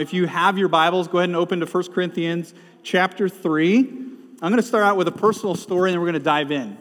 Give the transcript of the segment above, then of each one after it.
If you have your Bibles, go ahead and open to 1 Corinthians chapter 3. I'm going to start out with a personal story and then we're going to dive in.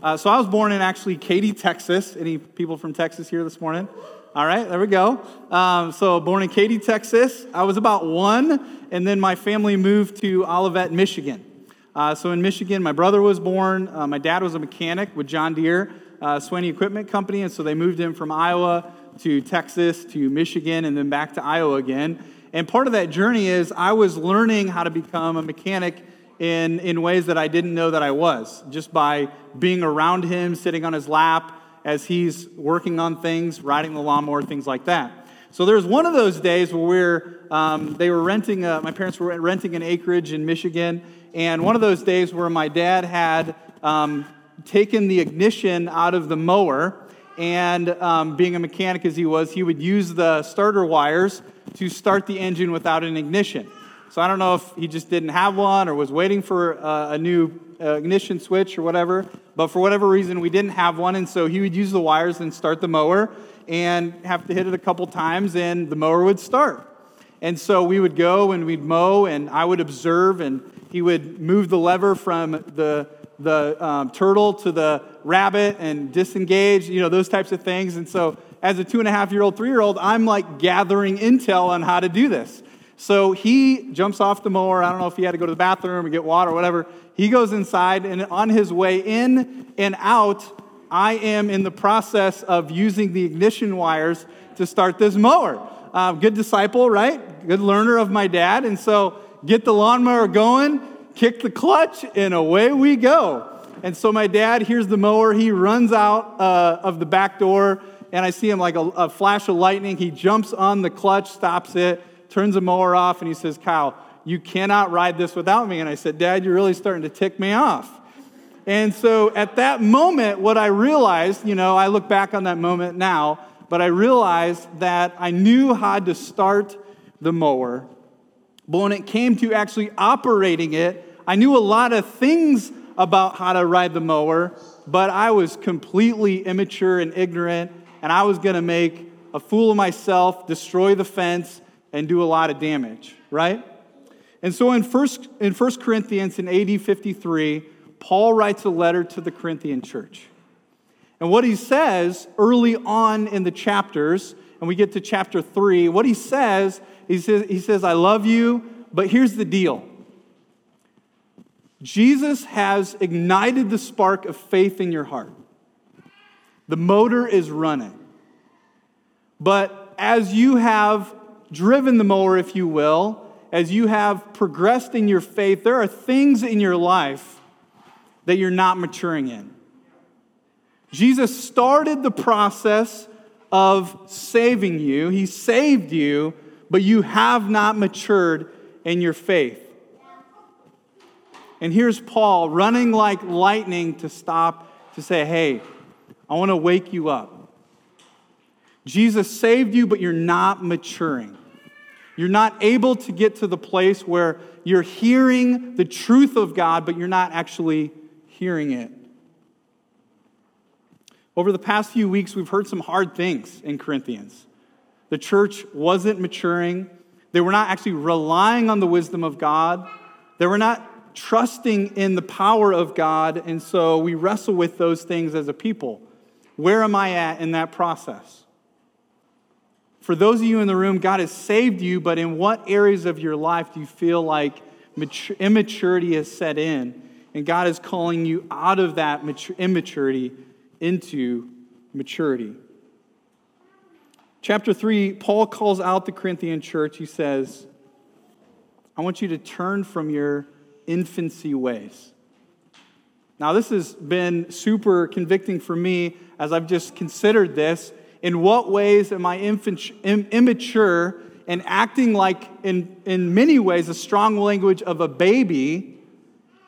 Uh, so I was born in actually Katy, Texas. Any people from Texas here this morning? All right, there we go. Um, so born in Katy, Texas. I was about one, and then my family moved to Olivet, Michigan. Uh, so in Michigan, my brother was born. Uh, my dad was a mechanic with John Deere, uh, Equipment Company, and so they moved him from Iowa to Texas to Michigan and then back to Iowa again. And part of that journey is I was learning how to become a mechanic in, in ways that I didn't know that I was, just by being around him, sitting on his lap as he's working on things, riding the lawnmower, things like that. So there's one of those days where we're, um, they were renting, a, my parents were renting an acreage in Michigan, and one of those days where my dad had um, taken the ignition out of the mower and um, being a mechanic as he was, he would use the starter wires to start the engine without an ignition. So I don't know if he just didn't have one or was waiting for uh, a new uh, ignition switch or whatever, but for whatever reason, we didn't have one, and so he would use the wires and start the mower and have to hit it a couple times, and the mower would start. And so we would go and we'd mow, and I would observe, and he would move the lever from the the um, turtle to the rabbit and disengage, you know, those types of things. And so, as a two and a half year old, three year old, I'm like gathering intel on how to do this. So he jumps off the mower. I don't know if he had to go to the bathroom or get water or whatever. He goes inside, and on his way in and out, I am in the process of using the ignition wires to start this mower. Uh, good disciple, right? Good learner of my dad. And so, get the lawnmower going kick the clutch, and away we go. And so my dad hears the mower. He runs out uh, of the back door, and I see him like a, a, flash of lightning. He jumps on the clutch, stops it, turns the mower off, and he says, Kyle, you cannot ride this without me. And I said, Dad, you're really starting to tick me off. And so at that moment, what I realized, you know, I look back on that moment now, but I realized that I knew how to start the mower. But when it came to actually operating it, I knew a lot of things about how to ride the mower, but I was completely immature and ignorant, and I was going to make a fool of myself, destroy the fence, and do a lot of damage, right? And so in 1, in First Corinthians in AD 53, Paul writes a letter to the Corinthian church. And what he says early on in the chapters, and we get to chapter 3, what he says, he says, he says I love you, but here's the deal. Jesus has ignited the spark of faith in your heart. The motor is running. But as you have driven the mower, if you will, as you have progressed in your faith, there are things in your life that you're not maturing in. Jesus started the process of saving you, He saved you, but you have not matured in your faith. And here's Paul running like lightning to stop to say, Hey, I want to wake you up. Jesus saved you, but you're not maturing. You're not able to get to the place where you're hearing the truth of God, but you're not actually hearing it. Over the past few weeks, we've heard some hard things in Corinthians. The church wasn't maturing, they were not actually relying on the wisdom of God, they were not trusting in the power of God, and so we wrestle with those things as a people. Where am I at in that process? For those of you in the room, God has saved you, but in what areas of your life do you feel like immaturity has set in? And God is calling you out of that immaturity into maturity. Chapter 3, Paul calls out the Corinthian church. He says, I want you to turn from your infancy ways. Now, this has been super convicting for me as I've just considered this. In what ways am I infant, immature and acting like, in, in many ways, a strong language of a baby?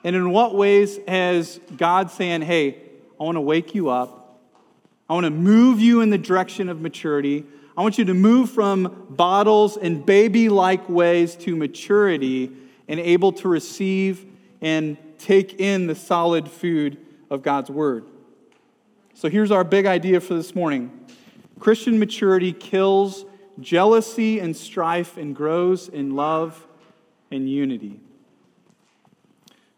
And in what ways has God saying, hey, I want to wake you up, I want to move you in the direction of maturity, I want you to move from bottles and baby like ways to maturity and able to receive and take in the solid food of God's Word. So here's our big idea for this morning Christian maturity kills jealousy and strife and grows in love and unity.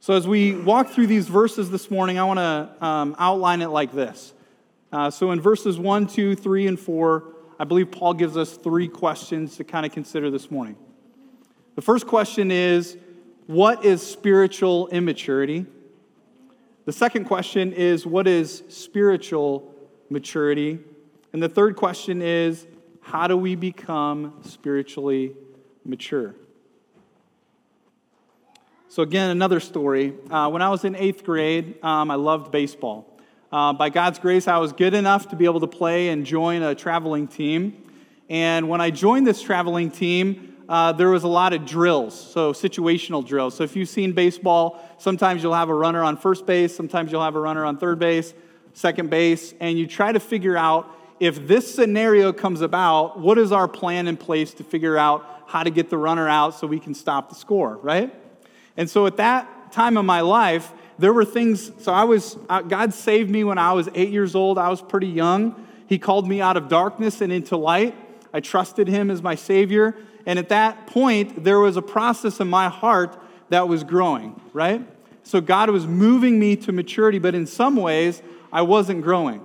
So, as we walk through these verses this morning, I want to um, outline it like this. Uh, so, in verses 1, 2, 3, and 4, I believe Paul gives us three questions to kind of consider this morning. The first question is What is spiritual immaturity? The second question is What is spiritual maturity? And the third question is How do we become spiritually mature? So, again, another story. Uh, when I was in eighth grade, um, I loved baseball. Uh, by God's grace, I was good enough to be able to play and join a traveling team. And when I joined this traveling team, uh, there was a lot of drills, so situational drills. So if you've seen baseball, sometimes you'll have a runner on first base, sometimes you'll have a runner on third base, second base, and you try to figure out if this scenario comes about, what is our plan in place to figure out how to get the runner out so we can stop the score, right? And so at that time of my life, there were things, so I was, uh, God saved me when I was eight years old. I was pretty young. He called me out of darkness and into light. I trusted Him as my Savior. And at that point, there was a process in my heart that was growing, right? So God was moving me to maturity, but in some ways, I wasn't growing.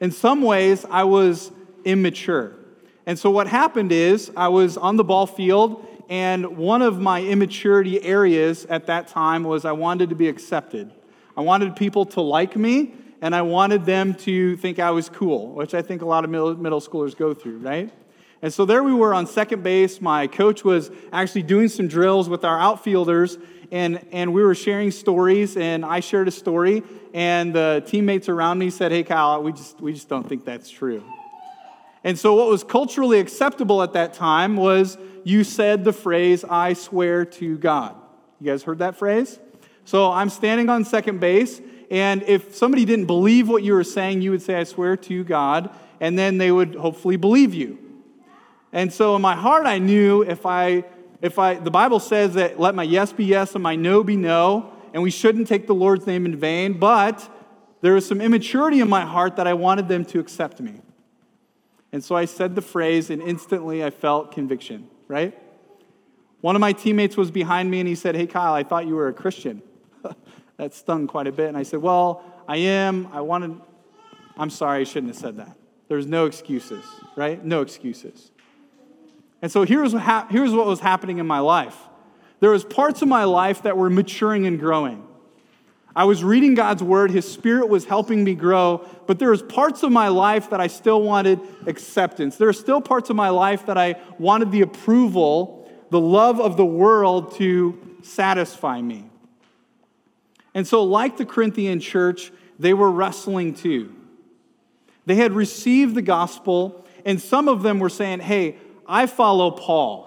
In some ways, I was immature. And so what happened is, I was on the ball field and one of my immaturity areas at that time was I wanted to be accepted. I wanted people to like me, and I wanted them to think I was cool, which I think a lot of middle schoolers go through, right? And so there we were on second base. My coach was actually doing some drills with our outfielders, and, and we were sharing stories, and I shared a story, and the teammates around me said, Hey, Kyle, we just, we just don't think that's true. And so, what was culturally acceptable at that time was you said the phrase, I swear to God. You guys heard that phrase? So I'm standing on second base, and if somebody didn't believe what you were saying, you would say, I swear to God, and then they would hopefully believe you. And so in my heart, I knew if I, if I, the Bible says that let my yes be yes and my no be no, and we shouldn't take the Lord's name in vain, but there was some immaturity in my heart that I wanted them to accept me. And so I said the phrase, and instantly I felt conviction right? One of my teammates was behind me and he said, Hey, Kyle, I thought you were a Christian. that stung quite a bit. And I said, Well, I am. I wanted, I'm sorry, I shouldn't have said that. There's no excuses, right? No excuses. And so here's what, ha- here's what was happening in my life. There was parts of my life that were maturing and growing. I was reading God's word, his spirit was helping me grow, but there was parts of my life that I still wanted acceptance. There are still parts of my life that I wanted the approval, the love of the world to satisfy me. And so like the Corinthian church, they were wrestling too. They had received the gospel, and some of them were saying, "Hey, I follow Paul."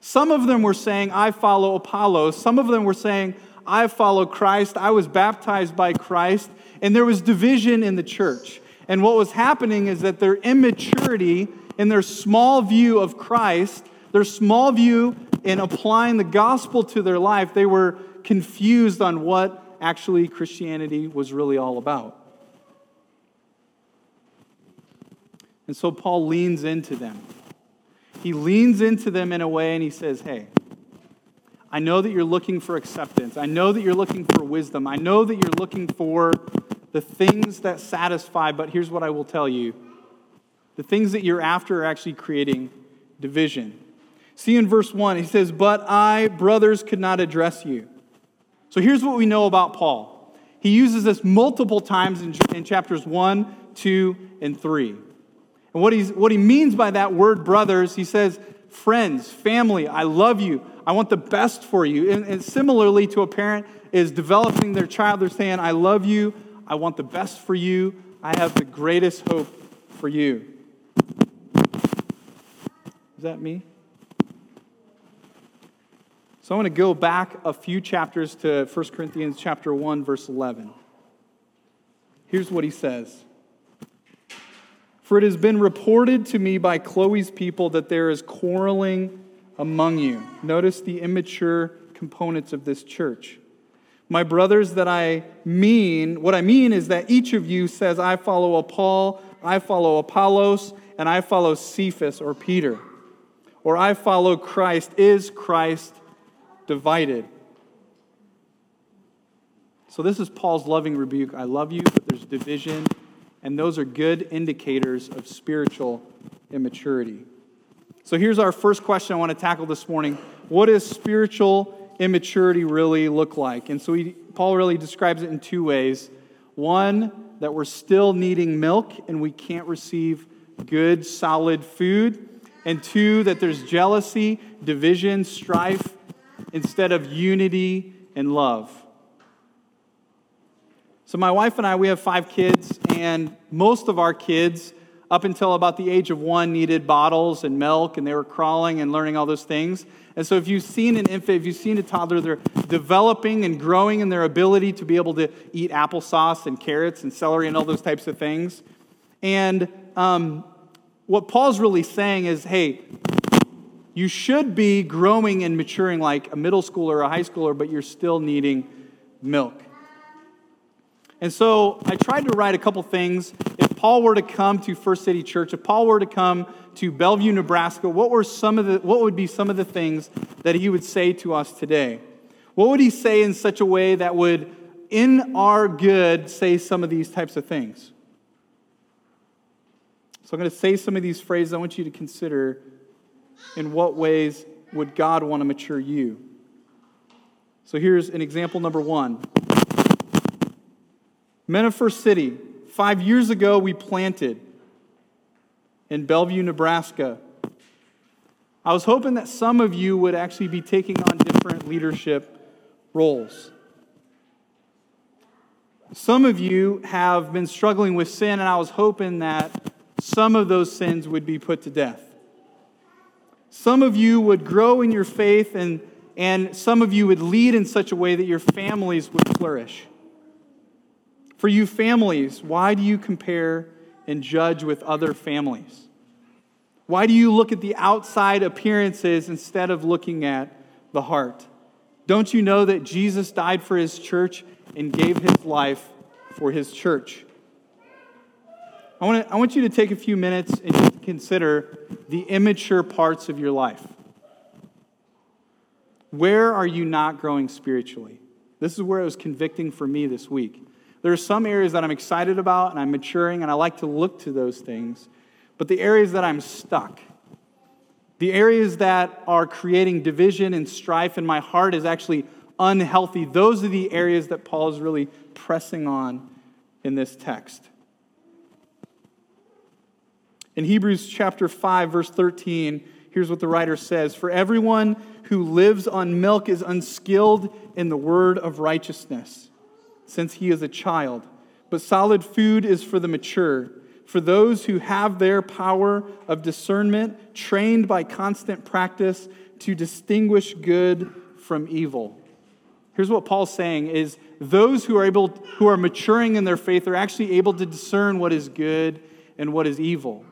Some of them were saying, "I follow Apollos." Some of them were saying, I follow Christ. I was baptized by Christ. And there was division in the church. And what was happening is that their immaturity and their small view of Christ, their small view in applying the gospel to their life, they were confused on what actually Christianity was really all about. And so Paul leans into them. He leans into them in a way and he says, Hey, I know that you're looking for acceptance. I know that you're looking for wisdom. I know that you're looking for the things that satisfy, but here's what I will tell you the things that you're after are actually creating division. See in verse 1, he says, But I, brothers, could not address you. So here's what we know about Paul. He uses this multiple times in, in chapters 1, 2, and 3. And what, he's, what he means by that word, brothers, he says, friends, family, I love you. I want the best for you. And, and, similarly to a parent is developing their child, they're saying, I love you. I want the best for you. I have the greatest hope for you. Is that me? So I want to go back a few chapters to 1 Corinthians chapter 1 verse 11. Here's what he says. For it has been reported to me by Chloe's people that there is quarreling among you. Notice the immature components of this church. My brothers, that I mean, what I mean is that each of you says, I follow Paul, I follow Apollos, and I follow Cephas or Peter. Or I follow Christ. Is Christ divided? So, this is Paul's loving rebuke. I love you, but there's division, and those are good indicators of spiritual immaturity. So, here's our first question I want to tackle this morning What does spiritual immaturity really look like? And so, Paul really describes it in two ways. One, that we're still needing milk and we can't receive good, solid food. And two, that there's jealousy, division, strife, instead of unity and love. So, my wife and I, we have five kids, and most of our kids, up until about the age of one, needed bottles and milk, and they were crawling and learning all those things. And so, if you've seen an infant, if you've seen a toddler, they're developing and growing in their ability to be able to eat applesauce and carrots and celery and all those types of things. And um, what Paul's really saying is hey, you should be growing and maturing like a middle schooler or a high schooler, but you're still needing milk. And so I tried to write a couple things. If Paul were to come to First City Church, if Paul were to come to Bellevue, Nebraska, what were some of the what would be some of the things that he would say to us today? What would he say in such a way that would in our good say some of these types of things? So I'm going to say some of these phrases I want you to consider in what ways would God want to mature you? So here's an example number 1. Men of First City, five years ago we planted in Bellevue, Nebraska. I was hoping that some of you would actually be taking on different leadership roles. Some of you have been struggling with sin, and I was hoping that some of those sins would be put to death. Some of you would grow in your faith, and, and some of you would lead in such a way that your families would flourish. For you families, why do you compare and judge with other families? Why do you look at the outside appearances instead of looking at the heart? Don't you know that Jesus died for his church and gave his life for his church? I want, to, I want you to take a few minutes and just consider the immature parts of your life. Where are you not growing spiritually? This is where it was convicting for me this week. There are some areas that I'm excited about and I'm maturing, and I like to look to those things. But the areas that I'm stuck, the areas that are creating division and strife in my heart is actually unhealthy. Those are the areas that Paul is really pressing on in this text. In Hebrews chapter 5, verse 13, here's what the writer says For everyone who lives on milk is unskilled in the word of righteousness since he is a child. But solid food is for the mature, for those who have their power of discernment trained by constant practice to distinguish good from evil. Here's what Paul's saying is those who are able who are maturing in their faith are actually able to discern what is good and what is evil.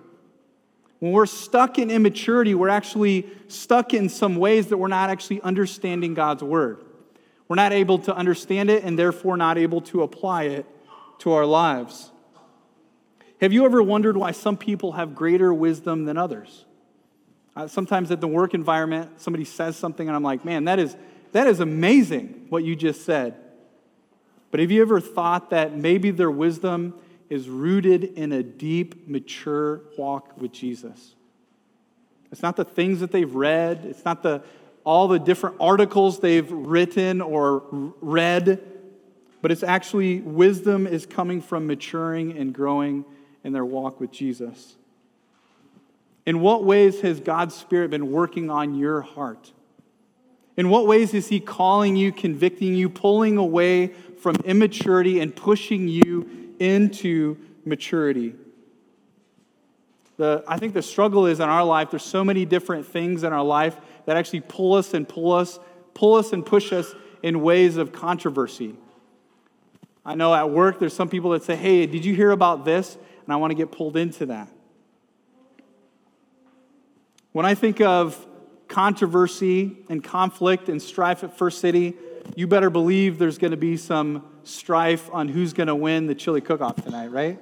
When we're stuck in immaturity, we're actually stuck in some ways that we're not actually understanding God's word. We're not able to understand it and therefore not able to apply it to our lives. Have you ever wondered why some people have greater wisdom than others? Uh, sometimes at the work environment, somebody says something and I'm like, man, that is, that is amazing what you just said. But have you ever thought that maybe their wisdom is rooted in a deep, mature walk with Jesus? It's not the things that they've read, it's not the all the different articles they've written or read, but it's actually wisdom is coming from maturing and growing in their walk with Jesus. In what ways has God's Spirit been working on your heart? In what ways is He calling you, convicting you, pulling away from immaturity and pushing you into maturity? The, I think the struggle is in our life, there's so many different things in our life that actually pull us and pull us, pull us and push us in ways of controversy. I know at work there's some people that say, hey, did you hear about this? And I want to get pulled into that. When I think of controversy and conflict and strife at First City, you better believe there's going to be some strife on who's going to win the chili cook off tonight, right?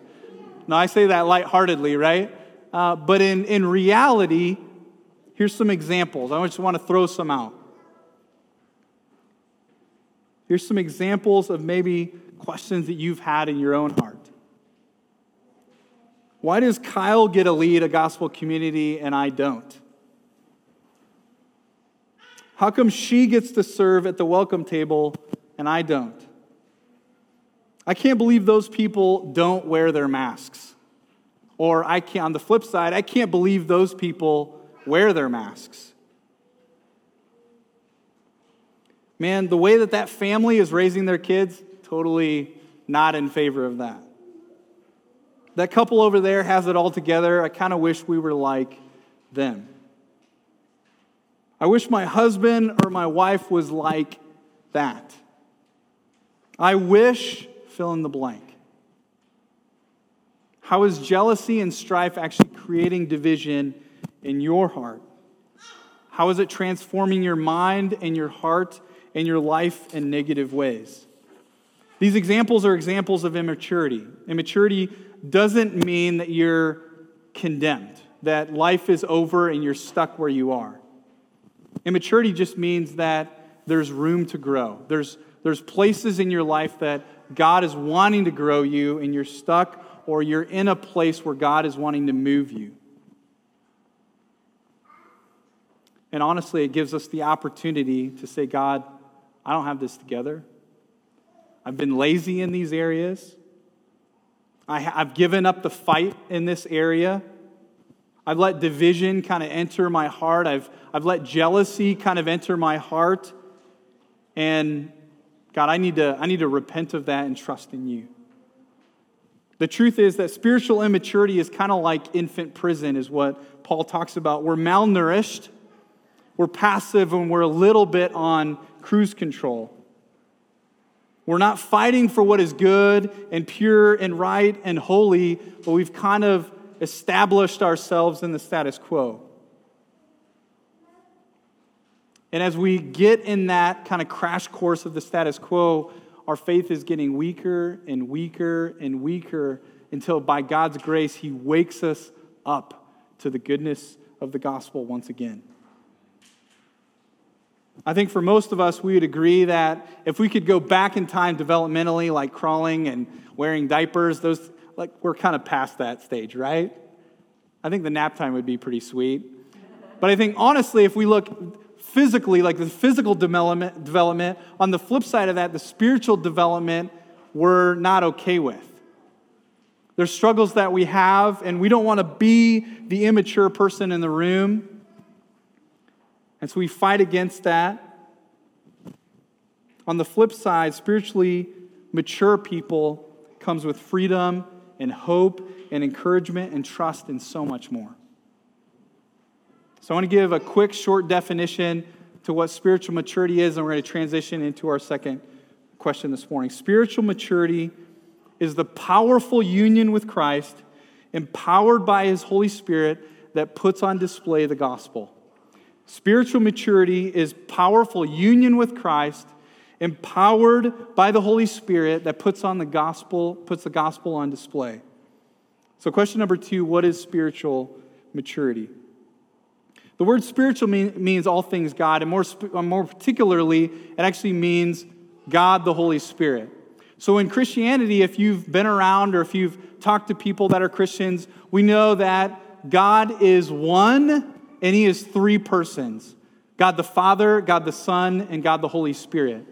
Now, I say that lightheartedly, right? Uh, but in, in reality, here's some examples. I just want to throw some out. Here's some examples of maybe questions that you've had in your own heart. Why does Kyle get a lead a gospel community and I don't? How come she gets to serve at the welcome table and I don't? I can't believe those people don't wear their masks. Or I can't, on the flip side, I can't believe those people wear their masks. Man, the way that that family is raising their kids, totally not in favor of that. That couple over there has it all together. I kind of wish we were like them. I wish my husband or my wife was like that. I wish, fill in the blank. How is jealousy and strife actually creating division in your heart? How is it transforming your mind and your heart and your life in negative ways? These examples are examples of immaturity. Immaturity doesn't mean that you're condemned, that life is over and you're stuck where you are. Immaturity just means that there's room to grow. There's, there's places in your life that God is wanting to grow you, and you're stuck, or you're in a place where God is wanting to move you. And honestly, it gives us the opportunity to say, God, I don't have this together. I've been lazy in these areas. I, have given up the fight in this area. I've let division kind of enter my heart. I've, I've let jealousy kind of enter my heart. And God, I need, to, I need to repent of that and trust in you. The truth is that spiritual immaturity is kind of like infant prison, is what Paul talks about. We're malnourished, we're passive, and we're a little bit on cruise control. We're not fighting for what is good and pure and right and holy, but we've kind of established ourselves in the status quo. And as we get in that kind of crash course of the status quo, our faith is getting weaker and weaker and weaker until, by God's grace, He wakes us up to the goodness of the gospel once again. I think for most of us, we would agree that if we could go back in time developmentally, like crawling and wearing diapers, those, like, we're kind of past that stage, right? I think the nap time would be pretty sweet. But I think honestly, if we look physically, like the physical development, development, on the flip side of that, the spiritual development, we're not okay with. There's struggles that we have, and we don't want to be the immature person in the room. And so we fight against that. On the flip side, spiritually mature people comes with freedom and hope and encouragement and trust and so much more. So, I want to give a quick, short definition to what spiritual maturity is, and we're going to transition into our second question this morning. Spiritual maturity is the powerful union with Christ, empowered by His Holy Spirit, that puts on display the gospel. Spiritual maturity is powerful union with Christ, empowered by the Holy Spirit that puts on the gospel, puts the gospel on display. So, question number two what is spiritual maturity? The word spiritual mean, means all things God, and more, more particularly, it actually means God the Holy Spirit. So, in Christianity, if you've been around or if you've talked to people that are Christians, we know that God is one and He is three persons God the Father, God the Son, and God the Holy Spirit.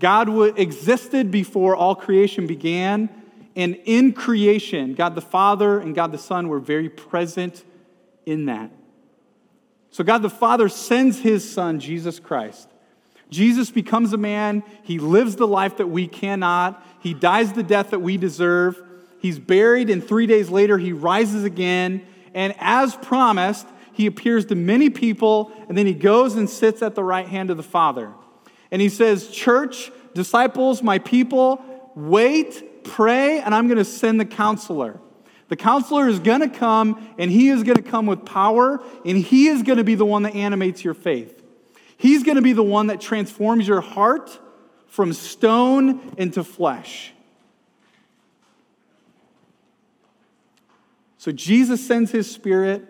God existed before all creation began, and in creation, God the Father and God the Son were very present in that. So, God the Father sends his Son, Jesus Christ. Jesus becomes a man. He lives the life that we cannot. He dies the death that we deserve. He's buried, and three days later, he rises again. And as promised, he appears to many people, and then he goes and sits at the right hand of the Father. And he says, Church, disciples, my people, wait pray, and I'm going to send the counselor. The counselor is going to come, and he is going to come with power, and he is going to be the one that animates your faith. He's going to be the one that transforms your heart from stone into flesh. So Jesus sends his spirit,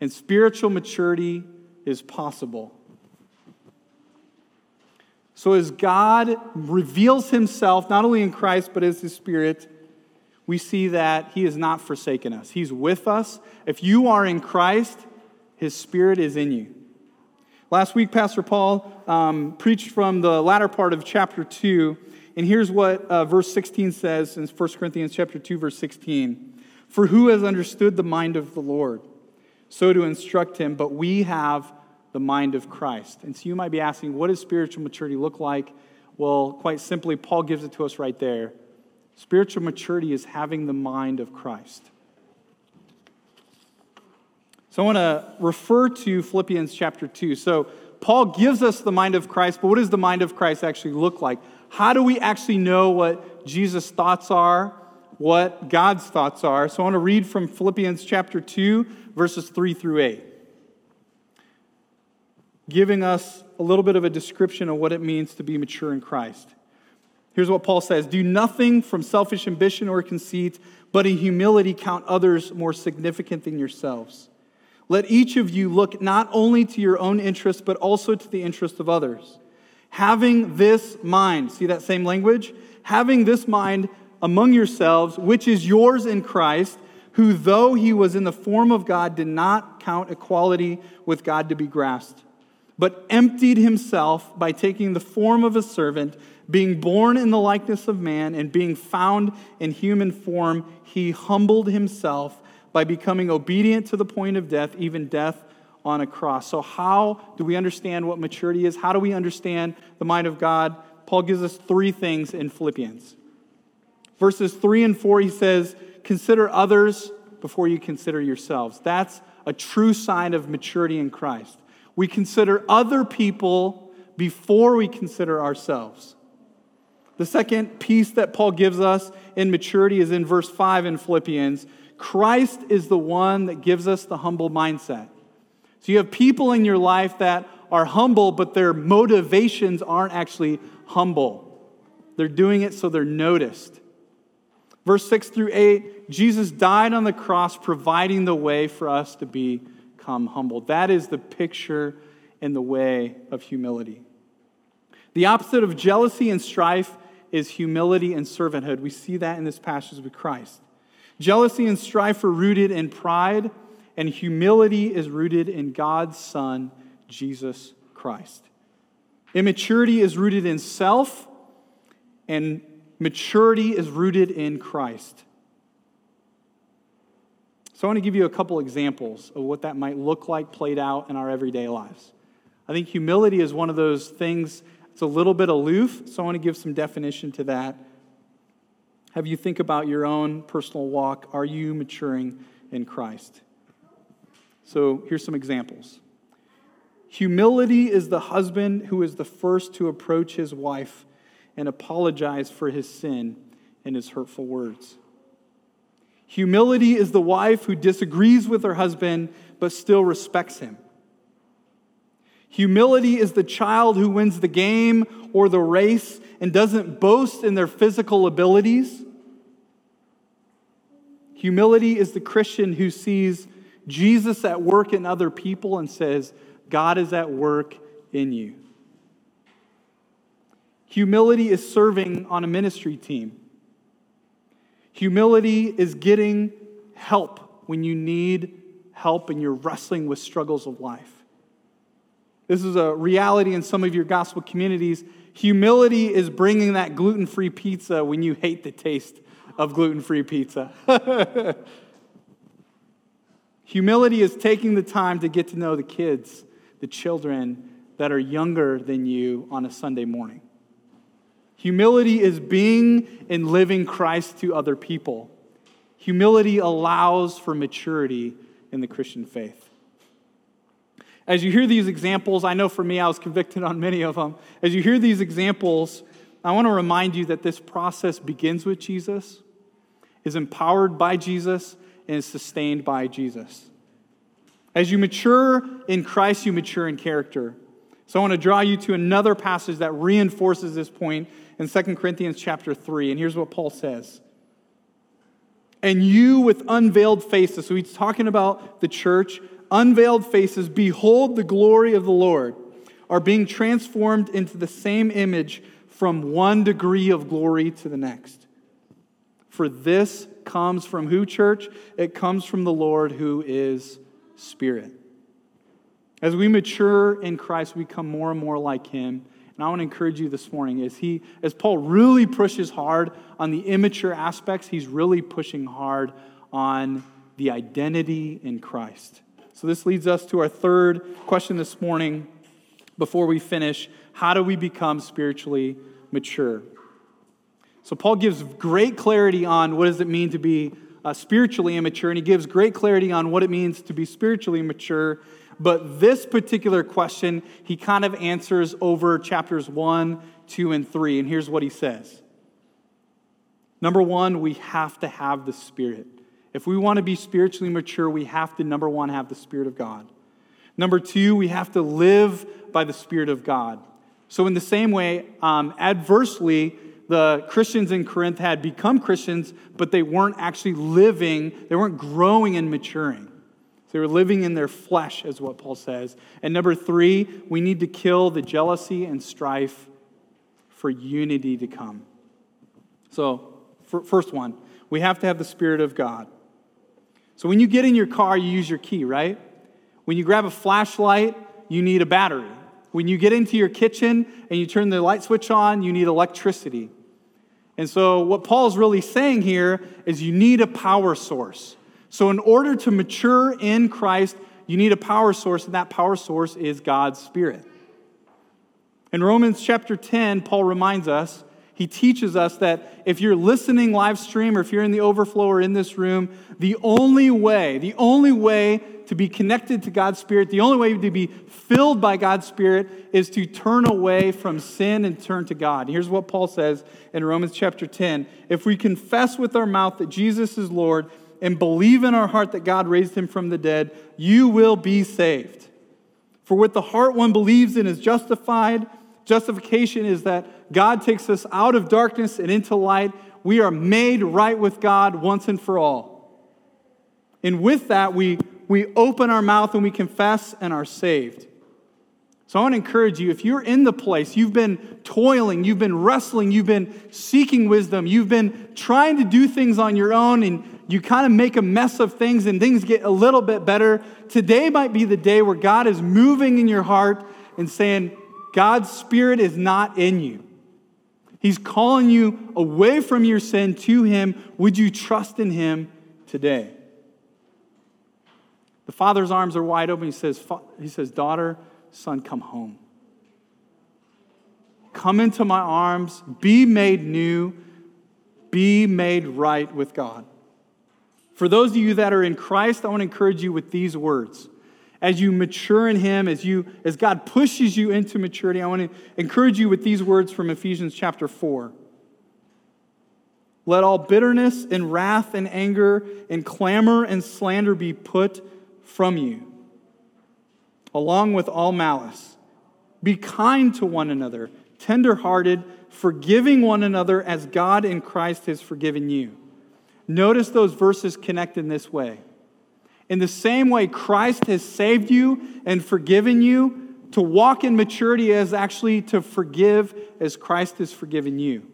and spiritual maturity is possible. So, as God reveals himself, not only in Christ, but as his spirit, we see that he has not forsaken us. He's with us. If you are in Christ, his spirit is in you. Last week, Pastor Paul um, preached from the latter part of chapter 2, and here's what uh, verse 16 says in 1 Corinthians chapter 2, verse 16. For who has understood the mind of the Lord? So to instruct him, but we have the mind of Christ. And so you might be asking, what does spiritual maturity look like? Well, quite simply, Paul gives it to us right there. Spiritual maturity is having the mind of Christ. So I want to refer to Philippians chapter 2. So Paul gives us the mind of Christ, but what does the mind of Christ actually look like? How do we actually know what Jesus' thoughts are, what God's thoughts are? So I want to read from Philippians chapter 2, verses 3 through 8 giving us a little bit of a description of what it means to be mature in Christ. Here's what Paul says Do nothing from selfish ambition or conceit, but in humility count others more significant than yourselves. Let each of you look not only to your own interest, but also to the interest of others. Having this mind, see that same language? Having this mind among yourselves, which is yours in Christ, who, though he was in the form of God, did not count equality with God to be grasped but emptied himself by taking the form of a servant, being born in the likeness of man, and being found in human form, he humbled himself by becoming obedient to the point of death, even death on a cross. So, how do we understand what maturity is? How do we understand the mind of God? Paul gives us three things in Philippians. Verses 3 and 4, he says, Consider others before you consider yourselves. That's a true sign of maturity in Christ. We consider other people before we consider ourselves. The second piece that Paul gives us in maturity is in verse 5 in Philippians. Christ is the one that gives us the humble mindset. So you have people in your life that are humble, but their motivations aren't actually humble. They're doing it so they're noticed. Verse 6 through 8 Jesus died on the cross, providing the way for us to become humble. That is the picture and the way of humility. The opposite of jealousy and strife is humility and servanthood. We see that in this passage with Christ. Jealousy and strife are rooted in pride, and humility is rooted in God's Son, Jesus Christ. Immaturity is rooted in self, and maturity is rooted in Christ. So I want to give you a couple examples of what that might look like played out in our everyday lives. I think humility is one of those things it's a little bit aloof, so I want to give some definition to that. Have you think about your own personal walk? Are you maturing in Christ? So here's some examples. Humility is the husband who is the first to approach his wife and apologize for his sin and his hurtful words. Humility is the wife who disagrees with her husband but still respects him. Humility is the child who wins the game or the race and doesn't boast in their physical abilities. Humility is the Christian who sees Jesus at work in other people and says, God is at work in you. Humility is serving on a ministry team. Humility is getting help when you need help and you're wrestling with struggles of life. This is a reality in some of your gospel communities. Humility is bringing that gluten free pizza when you hate the taste of gluten free pizza. Humility is taking the time to get to know the kids, the children that are younger than you on a Sunday morning. Humility is being and living Christ to other people. Humility allows for maturity in the Christian faith. As you hear these examples, I know for me, I was convicted on many of them. As you hear these examples, I want to remind you that this process begins with Jesus, is empowered by Jesus, and is sustained by Jesus. As you mature in Christ, you mature in character. So I want to draw you to another passage that reinforces this point in 2 Corinthians chapter 3. And here's what Paul says And you with unveiled faces. So he's talking about the church, unveiled faces, behold the glory of the Lord, are being transformed into the same image from one degree of glory to the next. For this comes from who, church? It comes from the Lord who is Spirit. As we mature in Christ, we become more and more like Him. And I want to encourage you this morning as he, as Paul really pushes hard on the immature aspects, he's really pushing hard on the identity in Christ. So this leads us to our third question this morning before we finish. How do we become spiritually mature? So Paul gives great clarity on what does it mean to be uh, spiritually immature, and he gives great clarity on what it means to be spiritually mature. But this particular question, he kind of answers over chapters 1, 2, and 3. And here's what he says Number one, we have to have the Spirit. If we want to be spiritually mature, we have to, number one, have the Spirit of God. Number two, we have to live by the Spirit of God. So, in the same way, um, adversely, the Christians in Corinth had become Christians, but they weren't actually living, they weren't growing and maturing. They were living in their flesh, is what Paul says. And number three, we need to kill the jealousy and strife for unity to come. So, first one, we have to have the Spirit of God. So, when you get in your car, you use your key, right? When you grab a flashlight, you need a battery. When you get into your kitchen and you turn the light switch on, you need electricity. And so, what Paul's really saying here is you need a power source. So, in order to mature in Christ, you need a power source, and that power source is God's Spirit. In Romans chapter 10, Paul reminds us, he teaches us that if you're listening live stream or if you're in the overflow or in this room, the only way, the only way to be connected to God's Spirit, the only way to be filled by God's Spirit is to turn away from sin and turn to God. Here's what Paul says in Romans chapter 10 If we confess with our mouth that Jesus is Lord, and believe in our heart that God raised him from the dead, you will be saved. For with the heart one believes and is justified. Justification is that God takes us out of darkness and into light. We are made right with God once and for all. And with that, we, we open our mouth and we confess and are saved. So I want to encourage you if you're in the place, you've been toiling, you've been wrestling, you've been seeking wisdom, you've been trying to do things on your own, and you kind of make a mess of things and things get a little bit better. Today might be the day where God is moving in your heart and saying, God's Spirit is not in you. He's calling you away from your sin to Him. Would you trust in Him today? The father's arms are wide open. He says, he says, Daughter, son, come home. Come into my arms, be made new, be made right with God. For those of you that are in Christ, I want to encourage you with these words. As you mature in Him, as, you, as God pushes you into maturity, I want to encourage you with these words from Ephesians chapter 4. Let all bitterness and wrath and anger and clamor and slander be put from you, along with all malice. Be kind to one another, tenderhearted, forgiving one another as God in Christ has forgiven you. Notice those verses connect in this way. In the same way Christ has saved you and forgiven you, to walk in maturity is actually to forgive as Christ has forgiven you.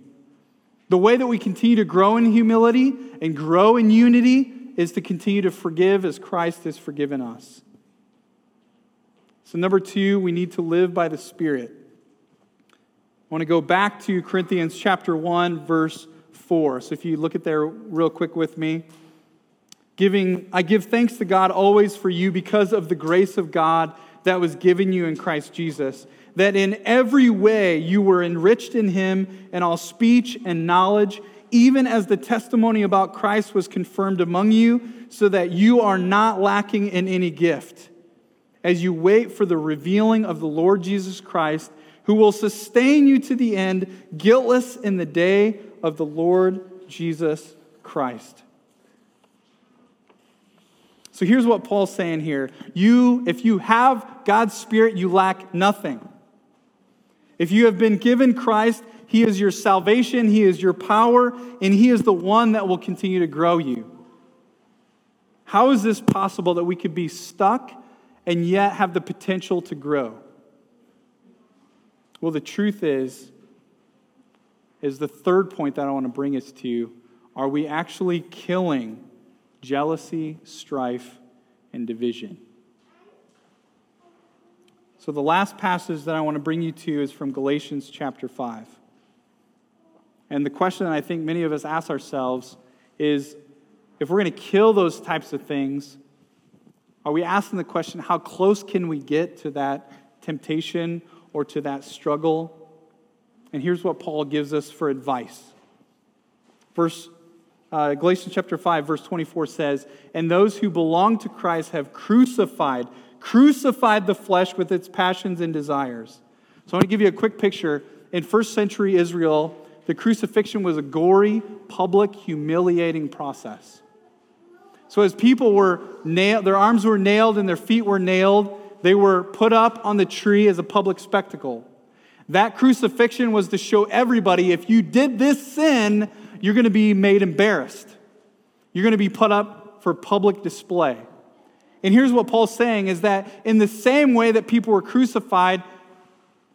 The way that we continue to grow in humility and grow in unity is to continue to forgive as Christ has forgiven us. So, number two, we need to live by the Spirit. I want to go back to Corinthians chapter 1, verse 4. So if you look at there real quick with me. Giving, I give thanks to God always for you because of the grace of God that was given you in Christ Jesus, that in every way you were enriched in him in all speech and knowledge, even as the testimony about Christ was confirmed among you, so that you are not lacking in any gift. As you wait for the revealing of the Lord Jesus Christ, who will sustain you to the end, guiltless in the day of the Lord Jesus Christ. So here's what Paul's saying here. You, if you have God's Spirit, you lack nothing. If you have been given Christ, He is your salvation, He is your power, and He is the one that will continue to grow you. How is this possible that we could be stuck and yet have the potential to grow? Well, the truth is, is the third point that I want to bring us to are we actually killing jealousy, strife, and division? So, the last passage that I want to bring you to is from Galatians chapter 5. And the question that I think many of us ask ourselves is if we're going to kill those types of things, are we asking the question, how close can we get to that temptation or to that struggle? And here's what Paul gives us for advice. Verse uh, Galatians chapter 5, verse 24 says, And those who belong to Christ have crucified, crucified the flesh with its passions and desires. So I want to give you a quick picture. In first century Israel, the crucifixion was a gory, public, humiliating process. So as people were nailed, their arms were nailed and their feet were nailed, they were put up on the tree as a public spectacle. That crucifixion was to show everybody if you did this sin, you're going to be made embarrassed. You're going to be put up for public display. And here's what Paul's saying is that in the same way that people were crucified,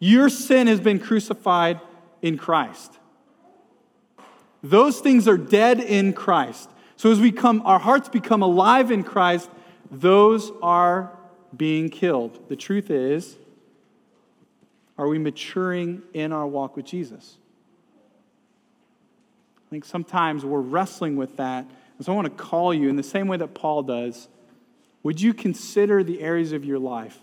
your sin has been crucified in Christ. Those things are dead in Christ. So as we come, our hearts become alive in Christ, those are being killed. The truth is, are we maturing in our walk with Jesus? I think sometimes we're wrestling with that. And so I want to call you in the same way that Paul does. Would you consider the areas of your life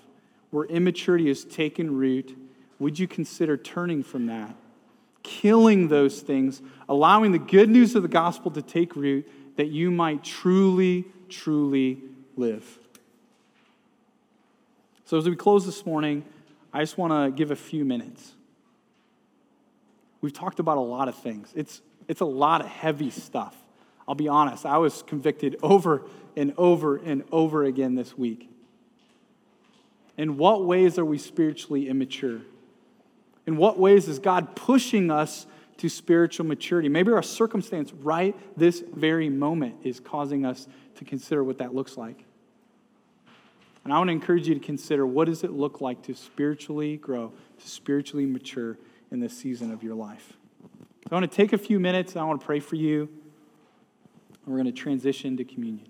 where immaturity has taken root? Would you consider turning from that? killing those things, allowing the good news of the gospel to take root that you might truly, truly live. So, as we close this morning, I just want to give a few minutes. We've talked about a lot of things. It's, it's a lot of heavy stuff. I'll be honest, I was convicted over and over and over again this week. In what ways are we spiritually immature? In what ways is God pushing us to spiritual maturity? Maybe our circumstance right this very moment is causing us to consider what that looks like. And I want to encourage you to consider what does it look like to spiritually grow, to spiritually mature in this season of your life. So I want to take a few minutes and I want to pray for you. And we're going to transition to communion.